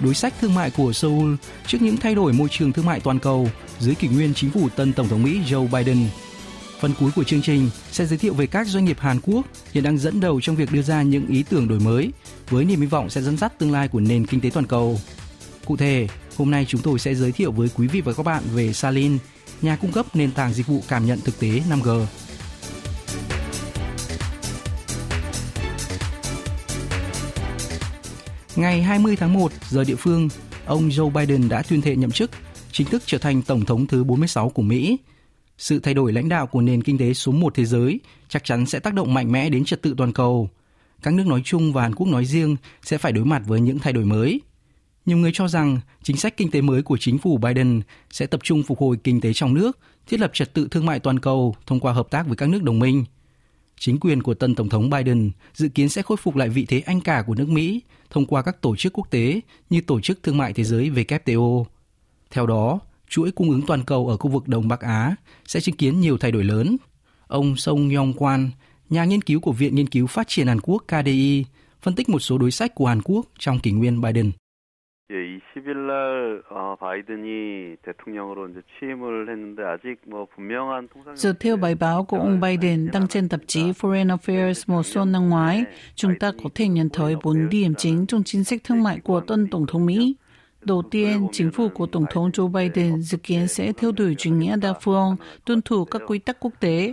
đối sách thương mại của Seoul trước những thay đổi môi trường thương mại toàn cầu dưới kỷ nguyên chính phủ tân Tổng thống Mỹ Joe Biden. Phần cuối của chương trình sẽ giới thiệu về các doanh nghiệp Hàn Quốc hiện đang dẫn đầu trong việc đưa ra những ý tưởng đổi mới với niềm hy vọng sẽ dẫn dắt tương lai của nền kinh tế toàn cầu. Cụ thể, hôm nay chúng tôi sẽ giới thiệu với quý vị và các bạn về Salin, nhà cung cấp nền tảng dịch vụ cảm nhận thực tế 5G. Ngày 20 tháng 1 giờ địa phương, ông Joe Biden đã tuyên thệ nhậm chức, chính thức trở thành tổng thống thứ 46 của Mỹ. Sự thay đổi lãnh đạo của nền kinh tế số 1 thế giới chắc chắn sẽ tác động mạnh mẽ đến trật tự toàn cầu. Các nước nói chung và Hàn Quốc nói riêng sẽ phải đối mặt với những thay đổi mới. Nhiều người cho rằng chính sách kinh tế mới của chính phủ Biden sẽ tập trung phục hồi kinh tế trong nước, thiết lập trật tự thương mại toàn cầu thông qua hợp tác với các nước đồng minh – Chính quyền của tân Tổng thống Biden dự kiến sẽ khôi phục lại vị thế anh cả của nước Mỹ thông qua các tổ chức quốc tế như Tổ chức Thương mại Thế giới WTO. Theo đó, chuỗi cung ứng toàn cầu ở khu vực Đông Bắc Á sẽ chứng kiến nhiều thay đổi lớn. Ông Song Yong Kwan, nhà nghiên cứu của Viện Nghiên cứu Phát triển Hàn Quốc KDI, phân tích một số đối sách của Hàn Quốc trong kỷ nguyên Biden. 예, 20일 날 어, 바이든이 대통령으로 이제 취임을 했는데 아직 뭐 분명한 통상 Dựa theo bài báo của ông Biden đăng trên tạp chí Foreign Affairs mùa xuân năm ngoái, chúng ta có thể nhận thấy bốn điểm chính trong chính sách thương mại của tân Tổng thống Mỹ. Đầu tiên, chính phủ của Tổng thống Joe Biden dự kiến sẽ theo đuổi chủ nghĩa đa phương, tuân thủ các quy tắc quốc tế.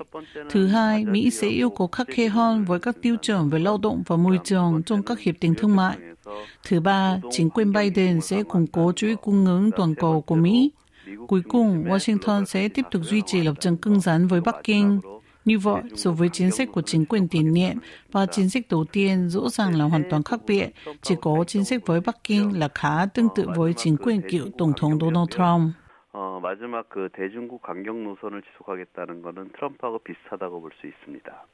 Thứ hai, Mỹ sẽ yêu cầu khắc khe hơn với các tiêu chuẩn về lao động và môi trường trong các hiệp định thương mại. Thứ ba, chính quyền Biden sẽ củng cố chuỗi cung ứng toàn cầu của Mỹ. Cuối cùng, Washington sẽ tiếp tục duy trì lập trường cứng rắn với Bắc Kinh. Như vậy, so với chính sách của chính quyền tiền nhiệm và chính sách đầu tiên rõ ràng là hoàn toàn khác biệt, chỉ có chính sách với Bắc Kinh là khá tương tự với chính quyền cựu Tổng thống Donald Trump. 어, 마지막 그 대중국 강경 노선을 지속하겠다는 것은 트럼프하고 비슷하다고 볼 수 있습니다.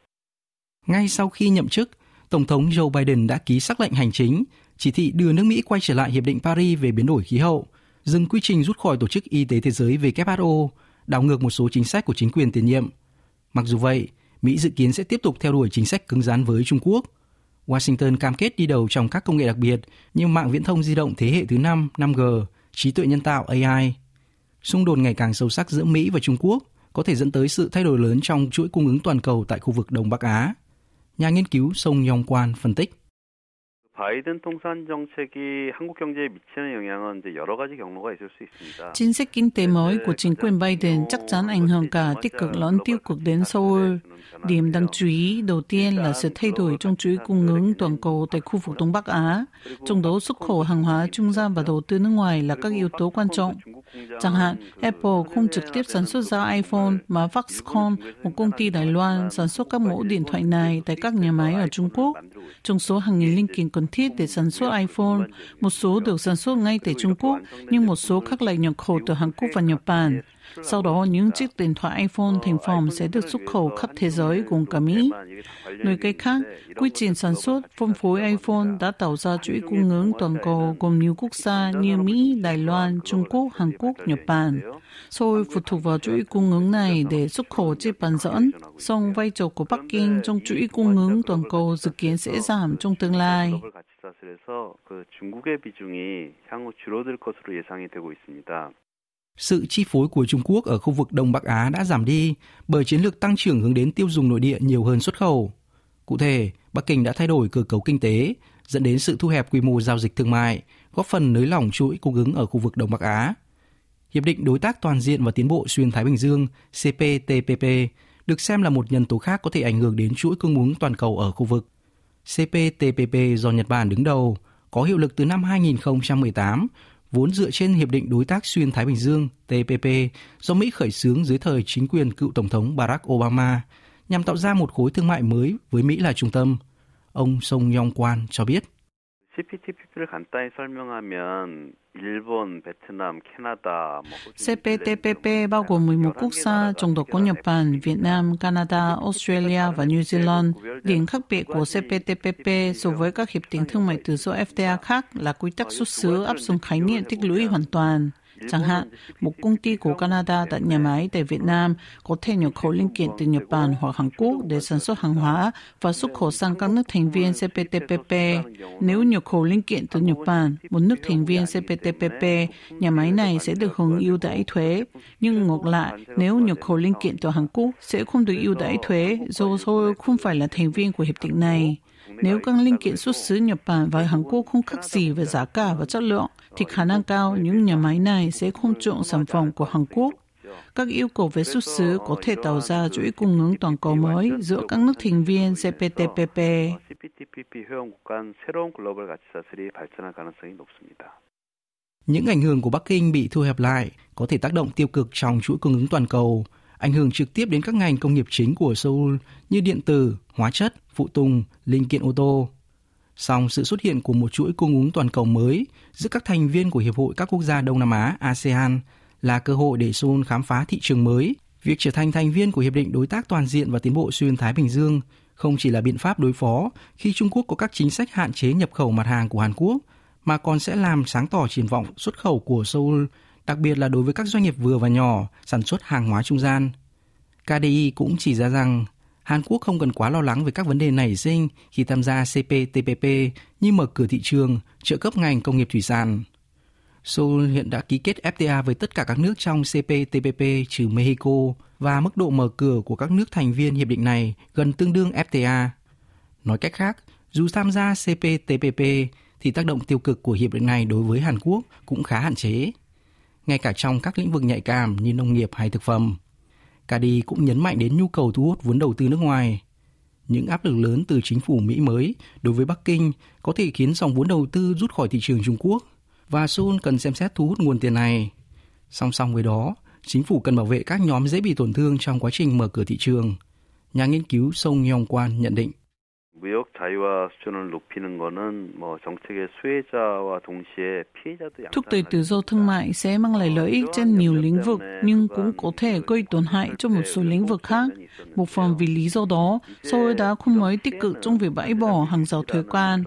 Ngay sau khi nhậm chức, Tổng thống Joe Biden đã ký sắc lệnh hành chính, chỉ thị đưa nước Mỹ quay trở lại Hiệp định Paris về biến đổi khí hậu, dừng quy trình rút khỏi Tổ chức Y tế Thế giới WHO, đảo ngược một số chính sách của chính quyền tiền nhiệm. Mặc dù vậy, Mỹ dự kiến sẽ tiếp tục theo đuổi chính sách cứng rắn với Trung Quốc. Washington cam kết đi đầu trong các công nghệ đặc biệt như mạng viễn thông di động thế hệ thứ 5, 5G, trí tuệ nhân tạo AI. Xung đột ngày càng sâu sắc giữa Mỹ và Trung Quốc có thể dẫn tới sự thay đổi lớn trong chuỗi cung ứng toàn cầu tại khu vực Đông Bắc Á. Nhà nghiên cứu Song Yong quan phân tích. 바이든 통산 정책이 한국 경제에 미치는 영향은 이제 여러 가지 경로가 있을 수 있습니다. Chính sách kinh tế mới của chính quyền Biden chắc chắn ảnh hưởng cả tích cực lẫn tiêu cực đến Seoul. Điểm đáng chú ý đầu tiên là sự thay đổi trong chuỗi cung ứng toàn cầu tại khu vực Đông Bắc Á, trong đó xuất khẩu hàng hóa trung gian và đầu tư nước ngoài là các yếu tố quan trọng. Chẳng hạn, Apple không trực tiếp sản xuất ra iPhone mà Foxconn, một công ty Đài Loan, sản xuất các mẫu điện thoại này tại các nhà máy ở Trung Quốc. Trong số hàng nghìn linh kiện cần thiết để sản xuất iPhone, một số được sản xuất ngay tại Trung Quốc, nhưng một số khác lại nhập khẩu từ Hàn Quốc và Nhật Bản. Sau đó, những chiếc điện thoại iPhone thành phẩm sẽ được xuất khẩu khắp thế giới gồm cả Mỹ. Nói cách khác, quy trình sản xuất, phân phối iPhone đã tạo ra chuỗi cung ứng toàn cầu gồm nhiều quốc gia như Mỹ, Đài Loan, Trung Quốc, Hàn Quốc, Nhật Bản. Seoul phụ thuộc vào chuỗi cung ứng này để xuất khẩu chip bán dẫn, song vai trò của Bắc Kinh trong chuỗi cung ứng toàn cầu dự kiến sẽ giảm trong tương lai. 그래서 그 중국의 비중이 향후 줄어들 것으로 예상이 되고 있습니다. Sự chi phối của Trung Quốc ở khu vực Đông Bắc Á đã giảm đi bởi chiến lược tăng trưởng hướng đến tiêu dùng nội địa nhiều hơn xuất khẩu. Cụ thể, Bắc Kinh đã thay đổi cơ cấu kinh tế, dẫn đến sự thu hẹp quy mô giao dịch thương mại, góp phần nới lỏng chuỗi cung ứng ở khu vực Đông Bắc Á. Hiệp định Đối tác Toàn diện và Tiến bộ Xuyên Thái Bình Dương CPTPP được xem là một nhân tố khác có thể ảnh hưởng đến chuỗi cung ứng toàn cầu ở khu vực. CPTPP do Nhật Bản đứng đầu, có hiệu lực từ năm 2018, vốn dựa trên Hiệp định Đối tác Xuyên Thái Bình Dương TPP do Mỹ khởi xướng dưới thời chính quyền cựu Tổng thống Barack Obama, nhằm tạo ra một khối thương mại mới với Mỹ là trung tâm. Ông Song Yong Kwan cho biết. CPTPP를 간단히 설명하면 일본, 베트남, 캐나다, 뭐 CPTPP bao gồm 11 quốc gia, trong đó có Nhật Bản, Việt Nam, Canada, Australia và New Zealand. Điểm khác biệt của CPTPP so với các hiệp định thương mại tự do FTA khác là quy tắc xuất xứ áp dụng khái niệm tích lũy hoàn toàn. Chẳng hạn, một công ty của Canada đặt nhà máy tại Việt Nam có thể nhập khẩu linh kiện từ Nhật Bản hoặc Hàn Quốc để sản xuất hàng hóa và xuất khẩu sang các nước thành viên CPTPP. Nếu nhập khẩu linh kiện từ Nhật Bản, một nước thành viên CPTPP, nhà máy này sẽ được hưởng ưu đãi thuế. Nhưng ngược lại, nếu nhập khẩu linh kiện từ Hàn Quốc sẽ không được ưu đãi thuế do Seoul không phải là thành viên của hiệp định này. Nếu các linh kiện xuất xứ Nhật Bản và Hàn Quốc không khác gì về giá cả và chất lượng, thì khả năng cao những nhà máy này sẽ không chọn sản phẩm của Hàn Quốc. Các yêu cầu về xuất xứ có thể tạo ra chuỗi cung ứng toàn cầu mới giữa các nước thành viên CPTPP. Những ảnh hưởng của Bắc Kinh bị thu hẹp lại có thể tác động tiêu cực trong chuỗi cung ứng toàn cầu, ảnh hưởng trực tiếp đến các ngành công nghiệp chính của Seoul như điện tử, hóa chất, phụ tùng, linh kiện ô tô. Song sự xuất hiện của một chuỗi cung ứng toàn cầu mới giữa các thành viên của Hiệp hội các quốc gia Đông Nam Á ASEAN là cơ hội để Seoul khám phá thị trường mới. Việc trở thành thành viên của Hiệp định Đối tác Toàn diện và Tiến bộ Xuyên Thái Bình Dương không chỉ là biện pháp đối phó khi Trung Quốc có các chính sách hạn chế nhập khẩu mặt hàng của Hàn Quốc, mà còn sẽ làm sáng tỏ triển vọng xuất khẩu của Seoul, đặc biệt là đối với các doanh nghiệp vừa và nhỏ sản xuất hàng hóa trung gian. KDI cũng chỉ ra rằng Hàn Quốc không cần quá lo lắng về các vấn đề nảy sinh khi tham gia CPTPP như mở cửa thị trường, trợ cấp ngành công nghiệp thủy sản. Seoul hiện đã ký kết FTA với tất cả các nước trong CPTPP trừ Mexico và mức độ mở cửa của các nước thành viên hiệp định này gần tương đương FTA. Nói cách khác, dù tham gia CPTPP thì tác động tiêu cực của hiệp định này đối với Hàn Quốc cũng khá hạn chế, ngay cả trong các lĩnh vực nhạy cảm như nông nghiệp hay thực phẩm. Cadi cũng nhấn mạnh đến nhu cầu thu hút vốn đầu tư nước ngoài. Những áp lực lớn từ chính phủ Mỹ mới đối với Bắc Kinh có thể khiến dòng vốn đầu tư rút khỏi thị trường Trung Quốc và Seoul cần xem xét thu hút nguồn tiền này. Song song với đó, chính phủ cần bảo vệ các nhóm dễ bị tổn thương trong quá trình mở cửa thị trường. Nhà nghiên cứu Song Yong quan nhận định. Thúc đẩy tự do thương mại sẽ mang lại lợi ích trên nhiều lĩnh vực nhưng cũng có thể gây tổn hại cho một số lĩnh vực khác. Một phần vì lý do đó, Seoul đã không mới tích cực trong việc bãi bỏ hàng rào thuế quan.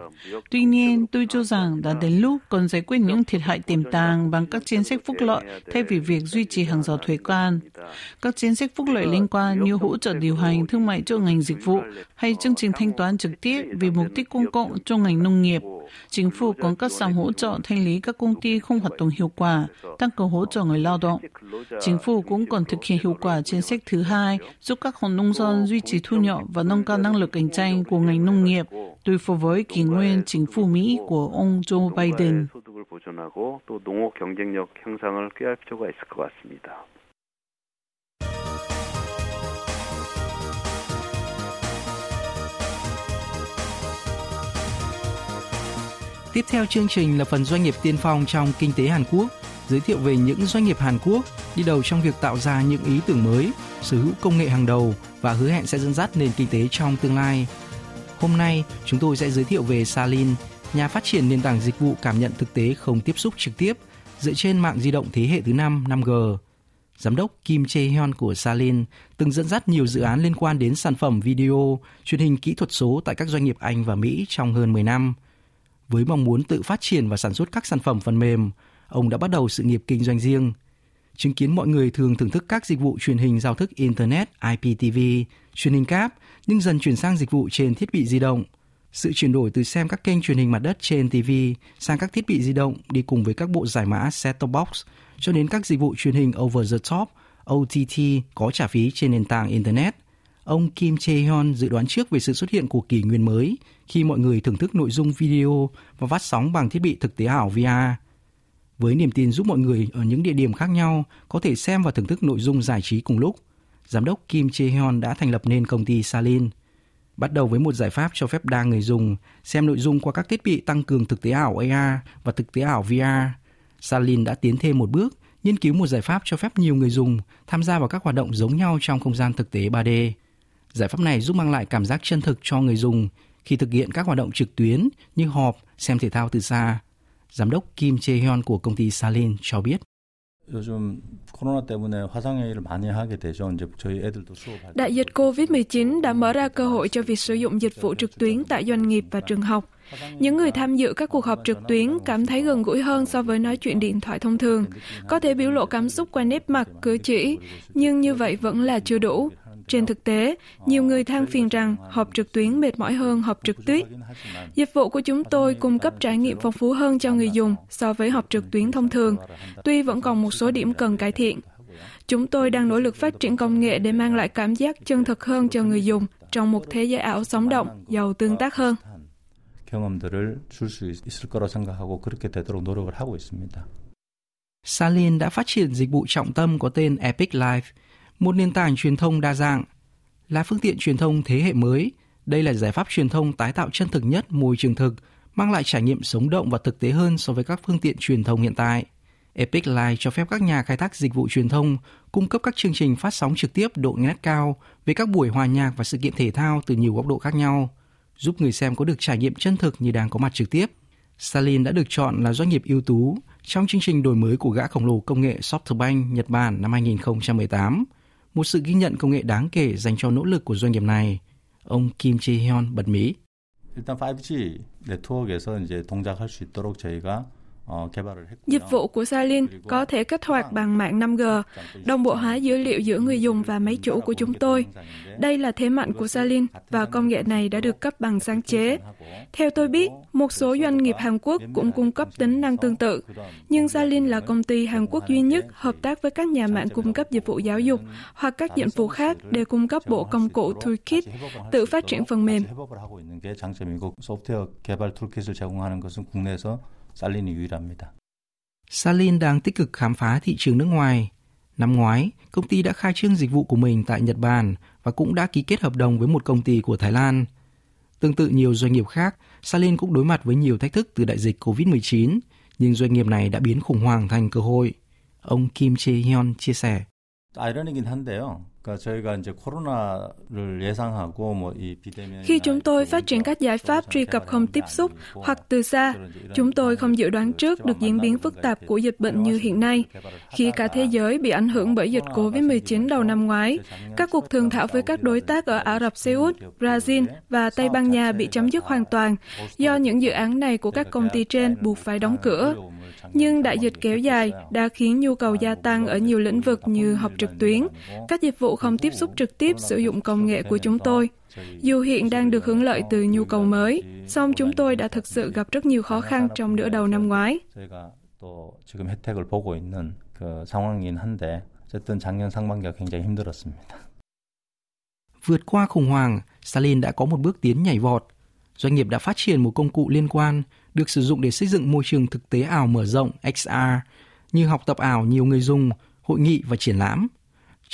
Tuy nhiên, tôi cho rằng đã đến lúc cần giải quyết những thiệt hại tiềm tàng bằng các chính sách phúc lợi thay vì việc duy trì hàng rào thuế quan. Các chính sách phúc lợi liên quan như hỗ trợ điều hành thương mại cho ngành dịch vụ hay chương trình thanh toán trực tiếp vì mục đích công cộng trong ngành nông nghiệp. Chính phủ có các sản hỗ trợ thanh lý các công ty không hoạt động hiệu quả, tăng cường hỗ trợ người lao động. Chính phủ cũng còn thực hiện hiệu quả chính sách thứ hai, giúp các hộ nông dân duy trì thu nhập và nâng cao năng lực cạnh tranh của ngành nông nghiệp, đối phó với kỷ nguyên chính phủ Mỹ của ông Joe Biden. 소득을 보존하고 또 농업 경쟁력 향상을 꾀할 필요가 있을 것 같습니다. Tiếp theo chương trình là phần doanh nghiệp tiên phong trong kinh tế Hàn Quốc, giới thiệu về những doanh nghiệp Hàn Quốc đi đầu trong việc tạo ra những ý tưởng mới, sở hữu công nghệ hàng đầu và hứa hẹn sẽ dẫn dắt nền kinh tế trong tương lai. Hôm nay, chúng tôi sẽ giới thiệu về Salin, nhà phát triển nền tảng dịch vụ cảm nhận thực tế không tiếp xúc trực tiếp dựa trên mạng di động thế hệ thứ 5 5G. Giám đốc Kim Chae Hyun của Salin từng dẫn dắt nhiều dự án liên quan đến sản phẩm video, truyền hình kỹ thuật số tại các doanh nghiệp Anh và Mỹ trong hơn 10 năm. Với mong muốn tự phát triển và sản xuất các sản phẩm phần mềm, ông đã bắt đầu sự nghiệp kinh doanh riêng. Chứng kiến mọi người thường thưởng thức các dịch vụ truyền hình giao thức Internet, IPTV, truyền hình cáp, nhưng dần chuyển sang dịch vụ trên thiết bị di động. Sự chuyển đổi từ xem các kênh truyền hình mặt đất trên TV sang các thiết bị di động đi cùng với các bộ giải mã set-top box cho đến các dịch vụ truyền hình over the top, OTT có trả phí trên nền tảng Internet. Ông Kim Chae-hyun dự đoán trước về sự xuất hiện của kỷ nguyên mới khi mọi người thưởng thức nội dung video và phát sóng bằng thiết bị thực tế ảo VR. Với niềm tin giúp mọi người ở những địa điểm khác nhau có thể xem và thưởng thức nội dung giải trí cùng lúc, giám đốc Kim Chae-hyun đã thành lập nên công ty Salin. Bắt đầu với một giải pháp cho phép đa người dùng xem nội dung qua các thiết bị tăng cường thực tế ảo AR và thực tế ảo VR. Salin đã tiến thêm một bước, nghiên cứu một giải pháp cho phép nhiều người dùng tham gia vào các hoạt động giống nhau trong không gian thực tế 3D. Giải pháp này giúp mang lại cảm giác chân thực cho người dùng khi thực hiện các hoạt động trực tuyến như họp xem thể thao từ xa. Giám đốc Kim Jae Hyun của công ty Salin cho biết. Đại dịch COVID-19 đã mở ra cơ hội cho việc sử dụng dịch vụ trực tuyến tại doanh nghiệp và trường học. Những người tham dự các cuộc họp trực tuyến cảm thấy gần gũi hơn so với nói chuyện điện thoại thông thường, có thể biểu lộ cảm xúc qua nét mặt, cử chỉ, nhưng như vậy vẫn là chưa đủ. Trên thực tế, nhiều người than phiền rằng họp trực tuyến mệt mỏi hơn họp trực tuyết. Dịch vụ của chúng tôi cung cấp trải nghiệm phong phú hơn cho người dùng so với họp trực tuyến thông thường, tuy vẫn còn một số điểm cần cải thiện. Chúng tôi đang nỗ lực phát triển công nghệ để mang lại cảm giác chân thực hơn cho người dùng trong một thế giới ảo sống động, giàu tương tác hơn. 경험들을 줄 수 있을 거라고 생각하고 그렇게 되도록 노력을 하고 있습니다. Salin đã phát triển dịch vụ trọng tâm có tên Epic Life, một nền tảng truyền thông đa dạng. Là phương tiện truyền thông thế hệ mới, đây là giải pháp truyền thông tái tạo chân thực nhất môi trường thực, mang lại trải nghiệm sống động và thực tế hơn so với các phương tiện truyền thông hiện tại. Epic Live cho phép các nhà khai thác dịch vụ truyền thông cung cấp các chương trình phát sóng trực tiếp độ nét cao về các buổi hòa nhạc và sự kiện thể thao từ nhiều góc độ khác nhau giúp người xem có được trải nghiệm chân thực như đang có mặt trực tiếp. Salin đã được chọn là doanh nghiệp ưu tú trong chương trình đổi mới của gã khổng lồ công nghệ SoftBank Nhật Bản năm 2018, một sự ghi nhận công nghệ đáng kể dành cho nỗ lực của doanh nghiệp này. Ông Kim Jae-hyun bật mí. 일단 5G 네트워크에서 이제 동작할 수 있도록 저희가 Dịch vụ của Salin có thể kích hoạt bằng mạng 5G, đồng bộ hóa dữ liệu giữa người dùng và máy chủ của chúng tôi. Đây là thế mạnh của Salin và công nghệ này đã được cấp bằng sáng chế. Theo tôi biết, một số doanh nghiệp Hàn Quốc cũng cung cấp tính năng tương tự, nhưng Salin là công ty Hàn Quốc duy nhất hợp tác với các nhà mạng cung cấp dịch vụ giáo dục hoặc các dịch vụ khác để cung cấp bộ công cụ toolkit tự phát triển phần mềm. 살린이 유일합니다. Salin đang tích cực khám phá thị trường nước ngoài. Năm ngoái, công ty đã khai trương dịch vụ của mình tại Nhật Bản và cũng đã ký kết hợp đồng với một công ty của Thái Lan. Tương tự nhiều doanh nghiệp khác, Salin cũng đối mặt với nhiều thách thức từ đại dịch COVID-19, nhưng doanh nghiệp này đã biến khủng hoảng thành cơ hội. Ông Kim Chae-hyun chia sẻ. 아이러니긴 한데요. Khi chúng tôi phát triển các giải pháp truy cập không tiếp xúc hoặc từ xa, chúng tôi không dự đoán trước được diễn biến phức tạp của dịch bệnh như hiện nay. Khi cả thế giới bị ảnh hưởng bởi dịch COVID-19 đầu năm ngoái, các cuộc thương thảo với các đối tác ở Ả Rập Xê Út, Brazil và Tây Ban Nha bị chấm dứt hoàn toàn do những dự án này của các công ty trên buộc phải đóng cửa. Nhưng đại dịch kéo dài đã khiến nhu cầu gia tăng ở nhiều lĩnh vực như học trực tuyến, các dịch vụ không tiếp xúc trực tiếp sử dụng công nghệ của chúng tôi. Dù hiện đang được hưởng lợi từ nhu cầu mới, song chúng tôi đã thực sự gặp rất nhiều khó khăn trong nửa đầu năm ngoái. Vượt qua khủng hoảng, Stalin đã có một bước tiến nhảy vọt. Doanh nghiệp đã phát triển một công cụ liên quan được sử dụng để xây dựng môi trường thực tế ảo mở rộng XR như học tập ảo nhiều người dùng, hội nghị và triển lãm.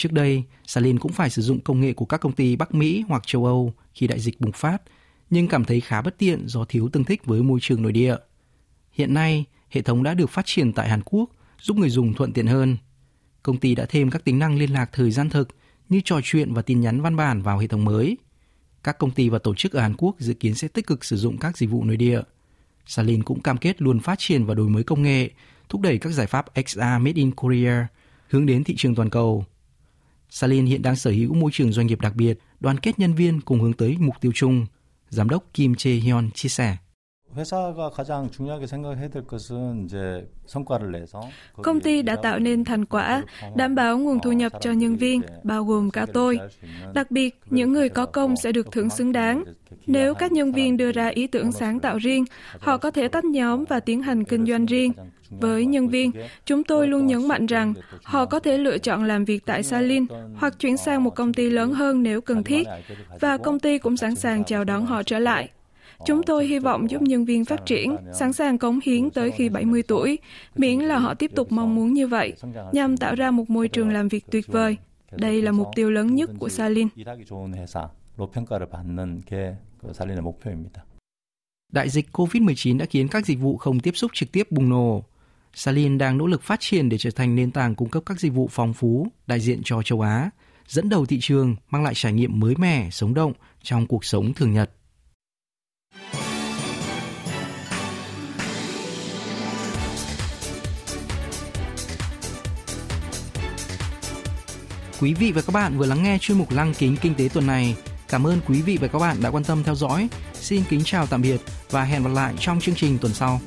Trước đây, Salin cũng phải sử dụng công nghệ của các công ty Bắc Mỹ hoặc châu Âu khi đại dịch bùng phát, nhưng cảm thấy khá bất tiện do thiếu tương thích với môi trường nội địa. Hiện nay, hệ thống đã được phát triển tại Hàn Quốc, giúp người dùng thuận tiện hơn. Công ty đã thêm các tính năng liên lạc thời gian thực như trò chuyện và tin nhắn văn bản vào hệ thống mới. Các công ty và tổ chức ở Hàn Quốc dự kiến sẽ tích cực sử dụng các dịch vụ nội địa. Salin cũng cam kết luôn phát triển và đổi mới công nghệ, thúc đẩy các giải pháp XR Made in Korea hướng đến thị trường toàn cầu. Salin hiện đang sở hữu môi trường doanh nghiệp đặc biệt, đoàn kết nhân viên cùng hướng tới mục tiêu chung. Giám đốc Kim Chae Hyun chia sẻ. Công ty đã tạo nên thành quả, đảm bảo nguồn thu nhập cho nhân viên, bao gồm cả tôi. Đặc biệt, những người có công sẽ được thưởng xứng đáng. Nếu các nhân viên đưa ra ý tưởng sáng tạo riêng, họ có thể tách nhóm và tiến hành kinh doanh riêng. Với nhân viên, chúng tôi luôn nhấn mạnh rằng họ có thể lựa chọn làm việc tại Salin hoặc chuyển sang một công ty lớn hơn nếu cần thiết, và công ty cũng sẵn sàng chào đón họ trở lại. Chúng tôi hy vọng giúp nhân viên phát triển, sẵn sàng cống hiến tới khi 70 tuổi, miễn là họ tiếp tục mong muốn như vậy, nhằm tạo ra một môi trường làm việc tuyệt vời. Đây là mục tiêu lớn nhất của Salin. Đại dịch COVID-19 đã khiến các dịch vụ không tiếp xúc trực tiếp bùng nổ. Salin đang nỗ lực phát triển để trở thành nền tảng cung cấp các dịch vụ phong phú, đại diện cho châu Á, dẫn đầu thị trường, mang lại trải nghiệm mới mẻ, sống động trong cuộc sống thường nhật. Quý vị và các bạn vừa lắng nghe chuyên mục Lăng kính kinh tế tuần này. Cảm ơn quý vị và các bạn đã quan tâm theo dõi. Xin kính chào tạm biệt và hẹn gặp lại trong chương trình tuần sau.